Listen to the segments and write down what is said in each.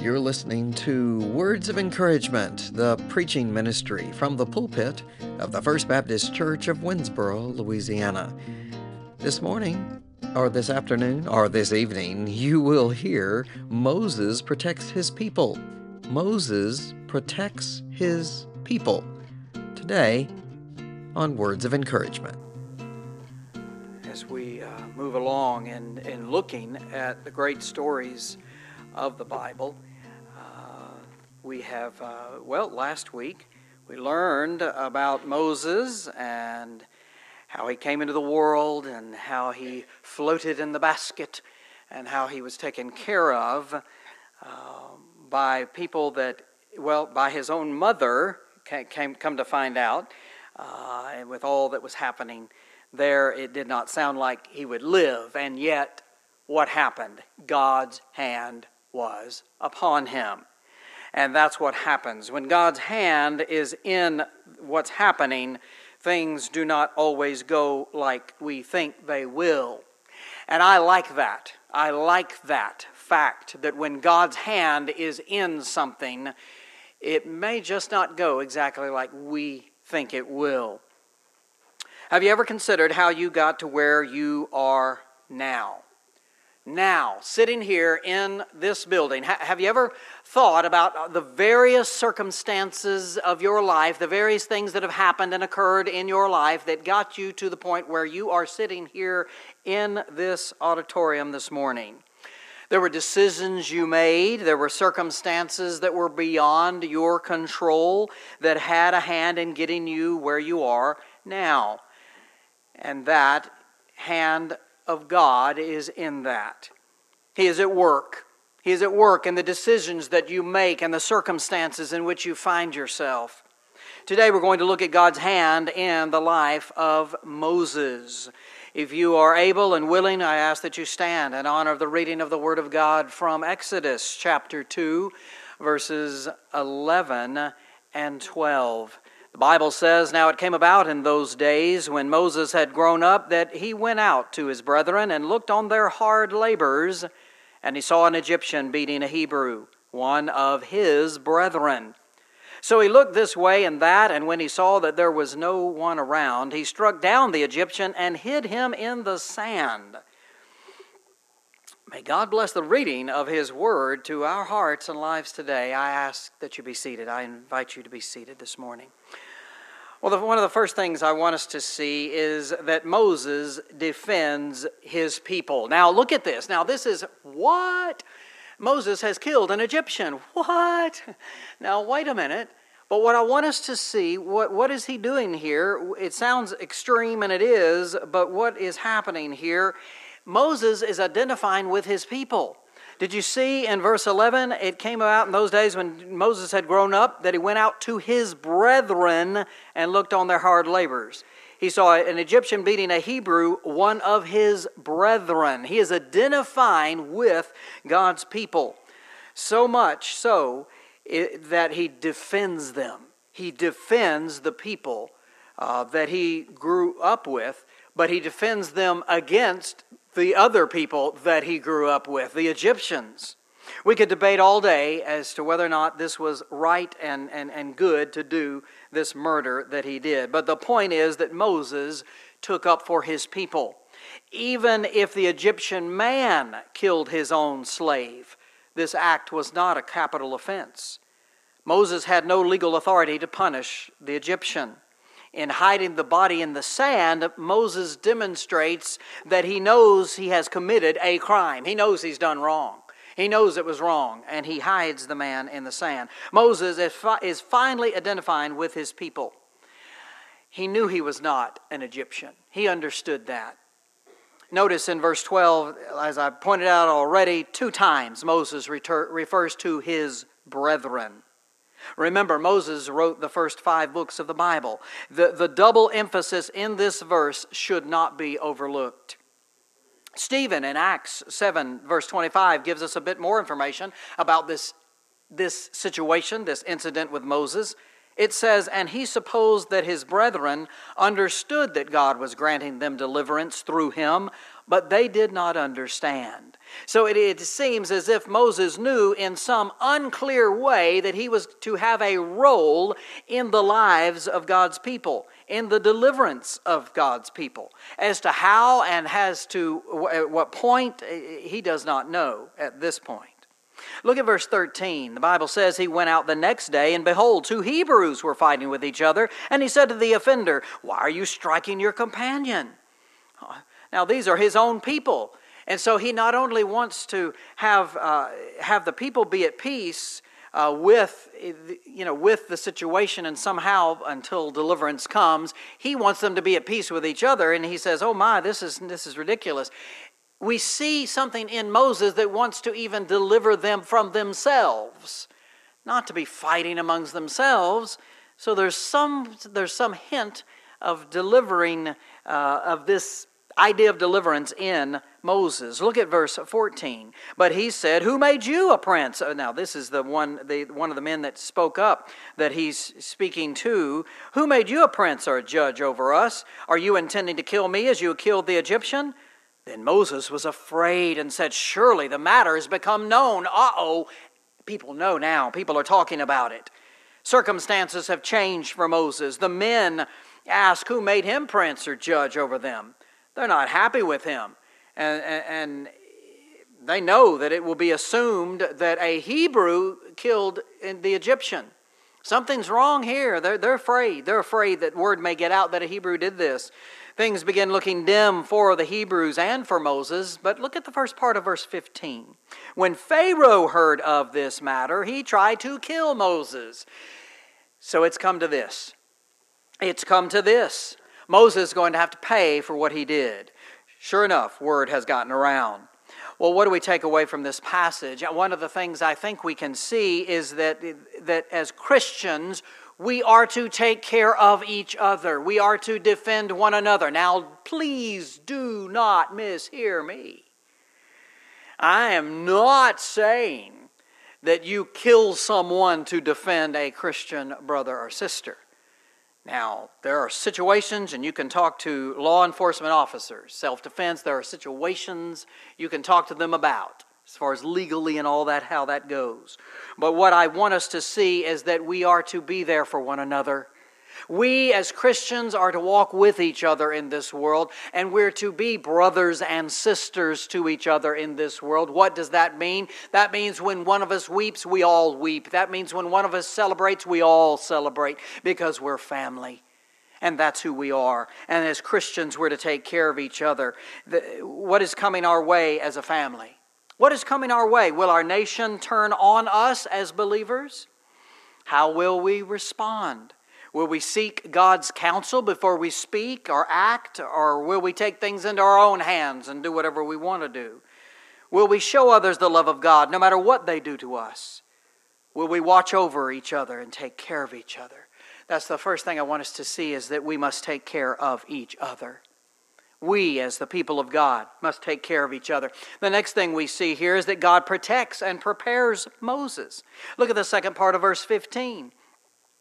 You're listening to Words of Encouragement, the preaching ministry from the pulpit of the First Baptist Church of Winnsboro, Louisiana. This morning, or this afternoon, or this evening, you will hear Moses protects his people. Moses protects his people. Today, on Words of Encouragement. As we uh, move along in, in looking at the great stories of the Bible, we have, uh, well, last week we learned about Moses and how he came into the world and how he floated in the basket and how he was taken care of uh, by people that, well, by his own mother, came, come to find out, uh, and with all that was happening there, it did not sound like he would live. And yet, what happened? God's hand was upon him. And that's what happens. When God's hand is in what's happening, things do not always go like we think they will. And I like that. I like that fact that when God's hand is in something, it may just not go exactly like we think it will. Have you ever considered how you got to where you are now? Now, sitting here in this building, have you ever thought about uh, the various circumstances of your life, the various things that have happened and occurred in your life that got you to the point where you are sitting here in this auditorium this morning? There were decisions you made. There were circumstances that were beyond your control that had a hand in getting you where you are now. And that hand of God is in that. He is at work. He is at work in the decisions that you make and the circumstances in which you find yourself. Today we're going to look at God's hand in the life of Moses. If you are able and willing, I ask that you stand in honor of the reading of the Word of God from Exodus chapter 2, verses 11 and 12. The Bible says, Now it came about in those days when Moses had grown up that he went out to his brethren and looked on their hard labors, and he saw an Egyptian beating a Hebrew, one of his brethren. So he looked this way and that, and when he saw that there was no one around, he struck down the Egyptian and hid him in the sand. May God bless the reading of His Word to our hearts and lives today. I ask that you be seated. I invite you to be seated this morning. Well, the, one of the first things I want us to see is that Moses defends his people. Now, look at this. Now, this is what? Moses has killed an Egyptian. What? Now, wait a minute. But what I want us to see, what, what is he doing here? It sounds extreme, and it is, but what is happening here Moses is identifying with his people. Did you see in verse 11? It came about in those days when Moses had grown up that he went out to his brethren and looked on their hard labors. He saw an Egyptian beating a Hebrew, one of his brethren. He is identifying with God's people. So much so that he defends them. He defends the people uh, that he grew up with, but he defends them against the other people that he grew up with, the Egyptians. We could debate all day as to whether or not this was right and, and, and good to do this murder that he did. But the point is that Moses took up for his people. Even if the Egyptian man killed his own slave, this act was not a capital offense. Moses had no legal authority to punish the Egyptian in hiding the body in the sand, Moses demonstrates that he knows he has committed a crime. He knows he's done wrong. He knows it was wrong, and he hides the man in the sand. Moses is finally identifying with his people. He knew he was not an Egyptian, he understood that. Notice in verse 12, as I pointed out already, two times Moses refers to his brethren. Remember, Moses wrote the first five books of the Bible. The, the double emphasis in this verse should not be overlooked. Stephen in Acts 7, verse 25, gives us a bit more information about this, this situation, this incident with Moses. It says, And he supposed that his brethren understood that God was granting them deliverance through him, but they did not understand. So it, it, seems as if Moses knew in some unclear way that he was to have a role in the lives of God's people, in the deliverance of God's people. As to how and as to at what point, eh, he does not know at this point. Look at verse 13. The Bible says he went out the next day, and behold, two Hebrews were fighting with each other. And he said to the offender, Why are you striking your companion? Now, these are his own people. And so he not only wants to have, uh, have the people be at peace uh, with, you know, with the situation and somehow until deliverance comes, he wants them to be at peace with each other. And he says, Oh my, this is, this is ridiculous. We see something in Moses that wants to even deliver them from themselves, not to be fighting amongst themselves. So there's some, there's some hint of delivering uh, of this idea of deliverance in Moses. Look at verse 14. But he said, Who made you a prince? Uh, now, this is the one, the, one of the men that spoke up that he's speaking to. Who made you a prince or a judge over us? Are you intending to kill me as you killed the Egyptian? Then Moses was afraid and said, Surely the matter has become known. Uh oh. People know now. People are talking about it. Circumstances have changed for Moses. The men ask, Who made him prince or judge over them? They're not happy with him. And, and, they know that it will be assumed that a Hebrew killed the Egyptian. Something's wrong here. They're, they're afraid. They're afraid that word may get out that a Hebrew did this. Things begin looking dim for the Hebrews and for Moses. But look at the first part of verse 15. When Pharaoh heard of this matter, he tried to kill Moses. So it's come to this. It's come to this. Moses is going to have to pay for what he did. Sure enough, word has gotten around. Well, what do we take away from this passage? One of the things I think we can see is that, that as Christians, we are to take care of each other. We are to defend one another. Now, please do not mishear me. I am not saying that you kill someone to defend a Christian brother or sister. Now, there are situations, and you can talk to law enforcement officers, self defense, there are situations you can talk to them about as far as legally and all that, how that goes. But what I want us to see is that we are to be there for one another. We as Christians are to walk with each other in this world, and we're to be brothers and sisters to each other in this world. What does that mean? That means when one of us weeps, we all weep. That means when one of us celebrates, we all celebrate because we're family. And that's who we are. And as Christians, we're to take care of each other. The, what is coming our way as a family? What is coming our way? Will our nation turn on us as believers? How will we respond? Will we seek God's counsel before we speak or act, or will we take things into our own hands and do whatever we want to do? Will we show others the love of God no matter what they do to us? Will we watch over each other and take care of each other? That's the first thing I want us to see is that we must take care of each other. We, as the people of God, must take care of each other. The next thing we see here is that God protects and prepares Moses. Look at the second part of verse 15.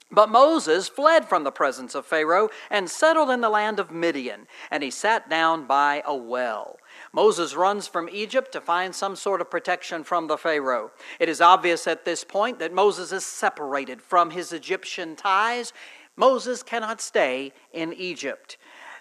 But Moses fled from the presence of Pharaoh and settled in the land of Midian, and he sat down by a well. Moses runs from Egypt to find some sort of protection from the Pharaoh. It is obvious at this point that Moses is separated from his Egyptian ties. Moses cannot stay in Egypt.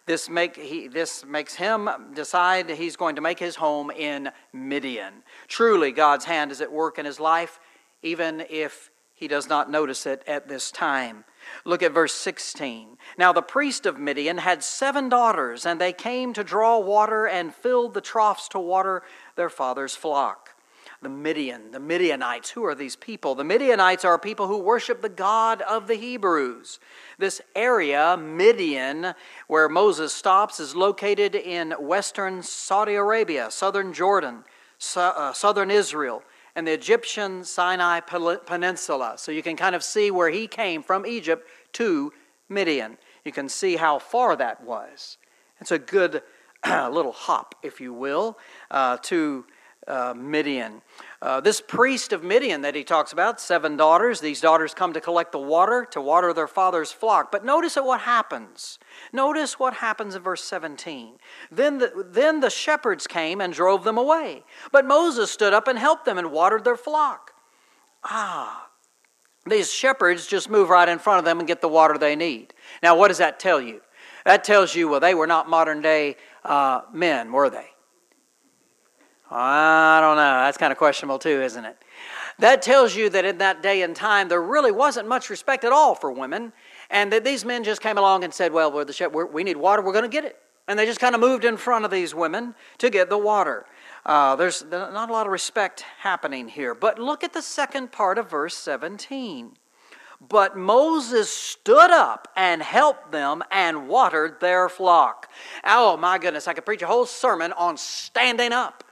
This, make, he, this makes him decide he's going to make his home in Midian. Truly, God's hand is at work in his life, even if he does not notice it at this time. Look at verse 16. Now the priest of Midian had seven daughters, and they came to draw water and filled the troughs to water their father's flock. The Midian, the Midianites, who are these people? The Midianites are people who worship the God of the Hebrews. This area, Midian, where Moses stops, is located in western Saudi Arabia, southern Jordan, uh, southern Israel and the Egyptian Sinai Peninsula. So you can kind of see where he came from Egypt to Midian. You can see how far that was. It's a good little hop, if you will, uh, to uh, Midian. Uh, this priest of Midian that he talks about, seven daughters, these daughters come to collect the water to water their father's flock. But notice what happens. Notice what happens in verse 17. Then the, then the shepherds came and drove them away. But Moses stood up and helped them and watered their flock. Ah, these shepherds just move right in front of them and get the water they need. Now, what does that tell you? That tells you, well, they were not modern day uh, men, were they? I don't know. That's kind of questionable, too, isn't it? That tells you that in that day and time, there really wasn't much respect at all for women, and that these men just came along and said, Well, we're the shep- we're, we need water, we're going to get it. And they just kind of moved in front of these women to get the water. Uh, there's not a lot of respect happening here. But look at the second part of verse 17. But Moses stood up and helped them and watered their flock. Oh, my goodness, I could preach a whole sermon on standing up.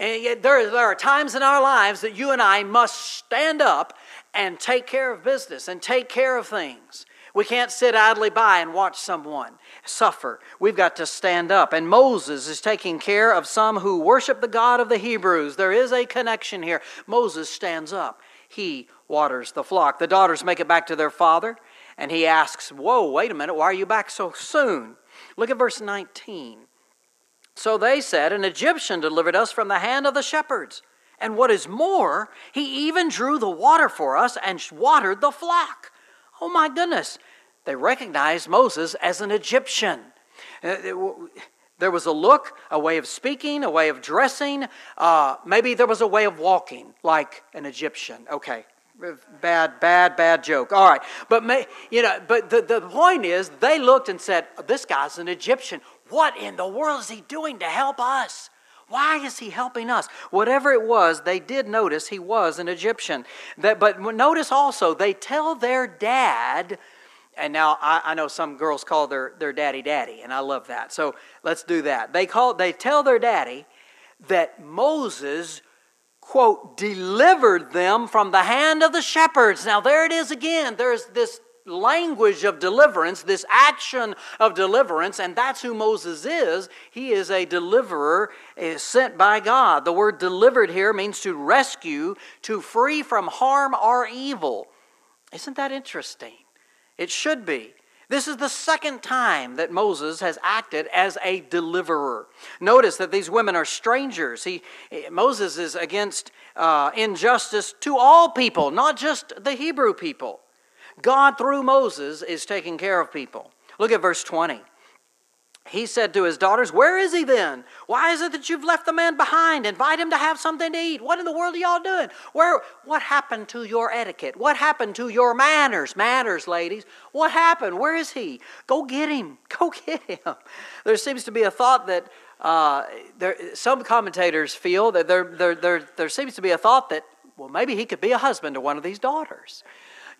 And yet there, there are times in our lives that you and I must stand up and take care of business and take care of things. We can't sit idly by and watch someone suffer. We've got to stand up. And Moses is taking care of some who worship the God of the Hebrews. There is a connection here. Moses stands up, he waters the flock. The daughters make it back to their father, and he asks, Whoa, wait a minute, why are you back so soon? Look at verse 19. So they said, An Egyptian delivered us from the hand of the shepherds. And what is more, he even drew the water for us and watered the flock. Oh my goodness. They recognized Moses as an Egyptian. Uh, there was a look, a way of speaking, a way of dressing. Uh, maybe there was a way of walking like an Egyptian. Okay, bad, bad, bad joke. All right, but may, you know, but the, the point is, they looked and said, "This guy's an Egyptian. What in the world is he doing to help us? Why is he helping us? Whatever it was, they did notice he was an Egyptian. That, but notice also, they tell their dad, and now I, I, know some girls call their, their daddy daddy, and I love that. So let's do that. They, call, they tell their daddy that Moses, quote, delivered them from the hand of the shepherds. Now there it is again. There's this language of deliverance, this action of deliverance, and that's who Moses is. He is a deliverer sent by God. The word delivered here means to rescue, to free from harm or evil. Isn't that interesting? It should be. This is the second time that Moses has acted as a deliverer. Notice that these women are strangers. He, Moses is against uh, injustice to all people, not just the Hebrew people. God, through Moses, is taking care of people. Look at verse 20. He said to his daughters, Where is he then? Why is it that you've left the man behind? Invite him to have something to eat. What in the world are y'all doing? Where what happened to your etiquette? What happened to your manners? Manners, ladies. What happened? Where is he? Go get him. Go get him. There seems to be a thought that uh, there, some commentators feel that there, there, there, there seems to be a thought that, well, maybe he could be a husband to one of these daughters.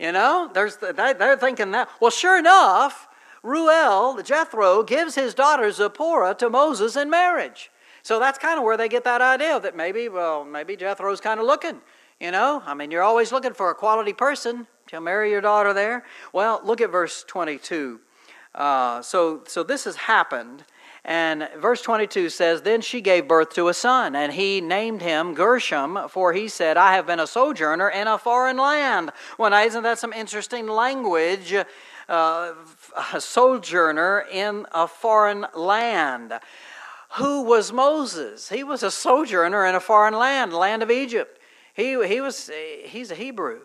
You know, there's they're thinking that. Well, sure enough, Reuel, Jethro, gives his daughter Zipporah to Moses in marriage. So that's kind of where they get that idea that maybe, well, maybe Jethro's kind of looking. You know, I mean, you're always looking for a quality person to marry your daughter there. Well, look at verse 22. Uh, so, so this has happened. And verse 22 says, Then she gave birth to a son, and he named him Gershom, for he said, I have been a sojourner in a foreign land. Well, now, isn't that some interesting language? Uh, a sojourner in a foreign land. Who was Moses? He was a sojourner in a foreign land, land of Egypt. He, he was, he's a Hebrew.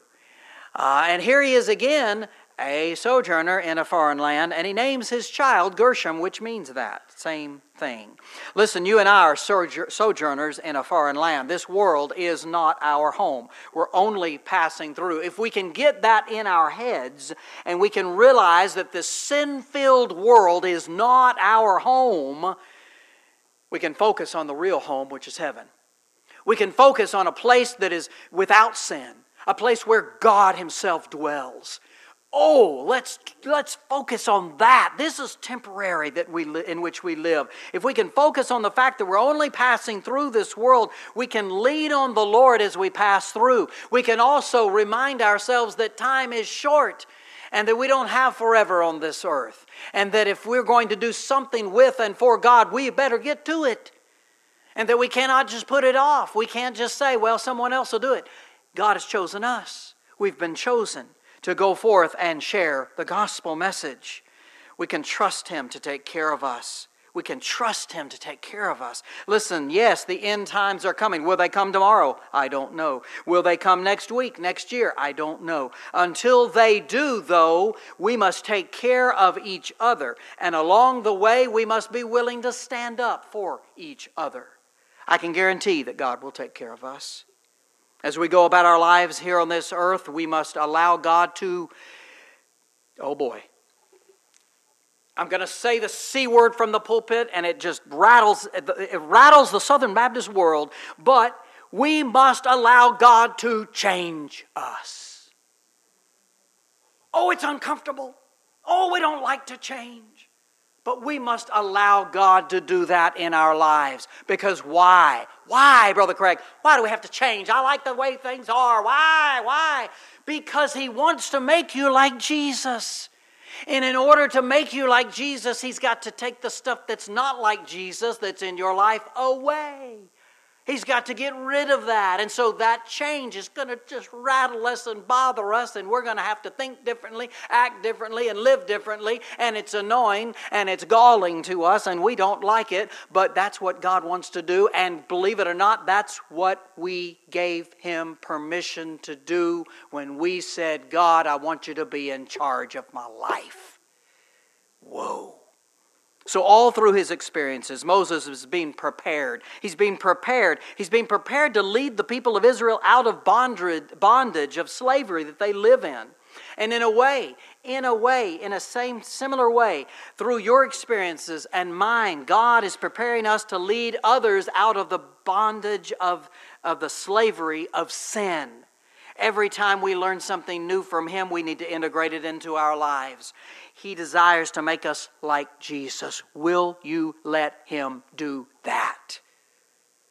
Uh, and here he is again a sojourner in a foreign land, and he names his child Gershom, which means that same thing. Listen, you and I are sojourners in a foreign land. This world is not our home. We're only passing through. If we can get that in our heads and we can realize that this sin filled world is not our home, we can focus on the real home, which is heaven. We can focus on a place that is without sin, a place where God Himself dwells oh let's let's focus on that this is temporary that we li- in which we live if we can focus on the fact that we're only passing through this world we can lean on the lord as we pass through we can also remind ourselves that time is short and that we don't have forever on this earth and that if we're going to do something with and for god we better get to it and that we cannot just put it off. We can't just say, well, someone else will do it. God has chosen us. We've been chosen to go forth and share the gospel message. We can trust Him to take care of us. We can trust Him to take care of us. Listen, yes, the end times are coming. Will they come tomorrow? I don't know. Will they come next week, next year? I don't know. Until they do, though, we must take care of each other. And along the way, we must be willing to stand up for each other. I can guarantee that God will take care of us. As we go about our lives here on this earth, we must allow God to, oh boy, I'm going to say the C word from the pulpit, and it just rattles, it rattles the Southern Baptist world, but we must allow God to change us. Oh, it's uncomfortable. Oh, we don't like to change. But we must allow God to do that in our lives. Because why? Why, Brother Craig? Why do we have to change? I like the way things are. Why? Why? Because He wants to make you like Jesus. And in order to make you like Jesus, He's got to take the stuff that's not like Jesus that's in your life away. He's got to get rid of that. And so that change is going to just rattle us and bother us, and we're going to have to think differently, act differently, and live differently. And it's annoying and it's galling to us, and we don't like it, but that's what God wants to do. And believe it or not, that's what we gave Him permission to do when we said, God, I want you to be in charge of my life. Whoa. So, all through his experiences, Moses is being prepared. He's being prepared. He's being prepared to lead the people of Israel out of bondage of slavery that they live in. And in a way, in a way, in a same similar way, through your experiences and mine, God is preparing us to lead others out of the bondage of, of the slavery of sin. Every time we learn something new from Him, we need to integrate it into our lives. He desires to make us like Jesus. Will you let Him do that?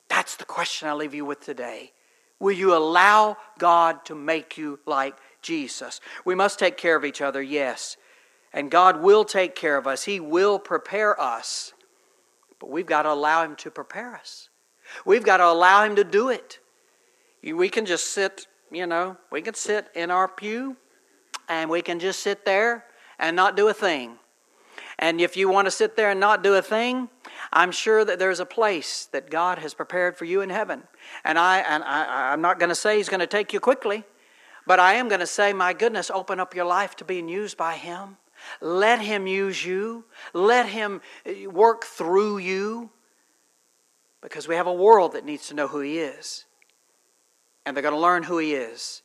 That's the question I leave you with today. Will you allow God to make you like Jesus? We must take care of each other, yes. And God will take care of us, He will prepare us. But we've got to allow Him to prepare us. We've got to allow Him to do it. We can just sit, you know, we can sit in our pew and we can just sit there and not do a thing. And if you want to sit there and not do a thing, I'm sure that there's a place that God has prepared for you in heaven. And, I, and I, I'm not going to say He's going to take you quickly, but I am going to say, my goodness, open up your life to being used by Him. Let Him use you, let Him uh, work through you, because we have a world that needs to know who He is. And they're going to learn who He is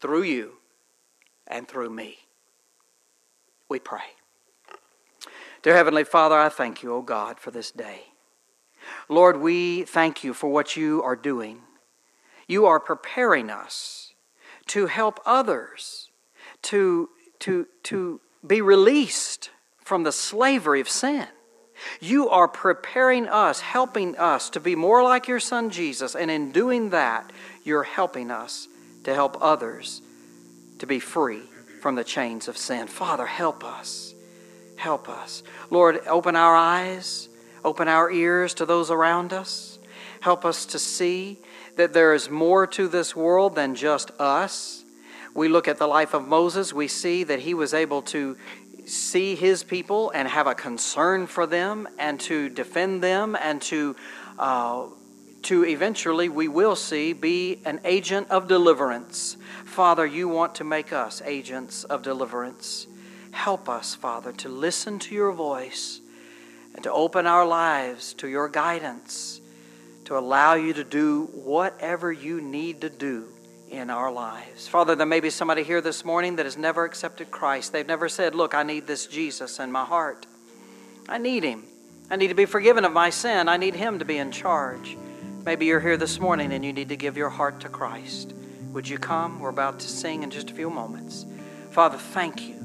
through you and through me. We pray. Dear Heavenly Father, I thank you, O God, for this day. Lord, we thank you for what you are doing. You are preparing us to help others to, to, to be released from the slavery of sin. You are preparing us, helping us to be more like your Son Jesus, and in doing that, you're helping us to help others to be free from the chains of sin. Father, help us. Help us. Lord, open our eyes, open our ears to those around us. Help us to see that there is more to this world than just us. We look at the life of Moses, we see that he was able to see his people and have a concern for them and to defend them and to uh, to eventually, we will see, be an agent of deliverance. Father, you want to make us agents of deliverance. Help us, Father, to listen to your voice and to open our lives to your guidance, to allow you to do whatever you need to do in our lives. Father, there may be somebody here this morning that has never accepted Christ. They've never said, Look, I need this Jesus in my heart. I need him. I need to be forgiven of my sin. I need him to be in charge. Maybe you're here this morning and you need to give your heart to Christ. Would you come? We're about to sing in just a few moments. Father, thank you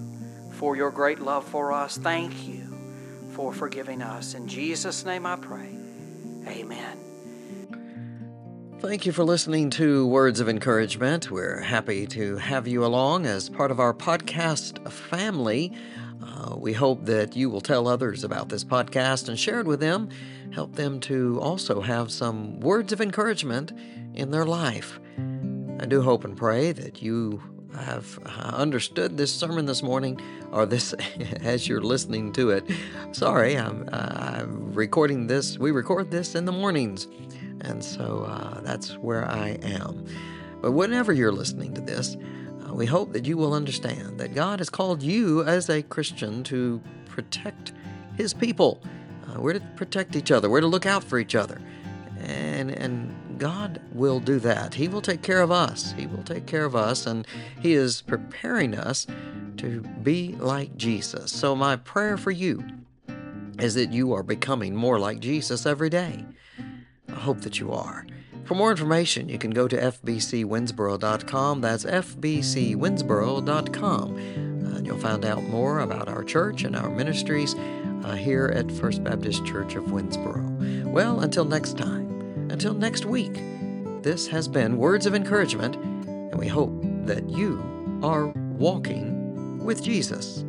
for your great love for us. Thank you for forgiving us. In Jesus' name I pray. Amen. Thank you for listening to Words of Encouragement. We're happy to have you along as part of our podcast family. Uh, we hope that you will tell others about this podcast and share it with them, help them to also have some words of encouragement in their life. I do hope and pray that you have uh, understood this sermon this morning, or this as you're listening to it. Sorry, I'm, uh, I'm recording this. We record this in the mornings, and so uh, that's where I am. But whenever you're listening to this, uh, we hope that you will understand that God has called you as a Christian to protect His people. Uh, we're to protect each other. We're to look out for each other, and and God will do that. He will take care of us. He will take care of us, and He is preparing us to be like Jesus. So, my prayer for you is that you are becoming more like Jesus every day. Hope that you are. For more information, you can go to fbcwinsboro.com. That's fbcwinsboro.com. And you'll find out more about our church and our ministries uh, here at First Baptist Church of Winnsboro. Well, until next time, until next week, this has been Words of Encouragement, and we hope that you are walking with Jesus.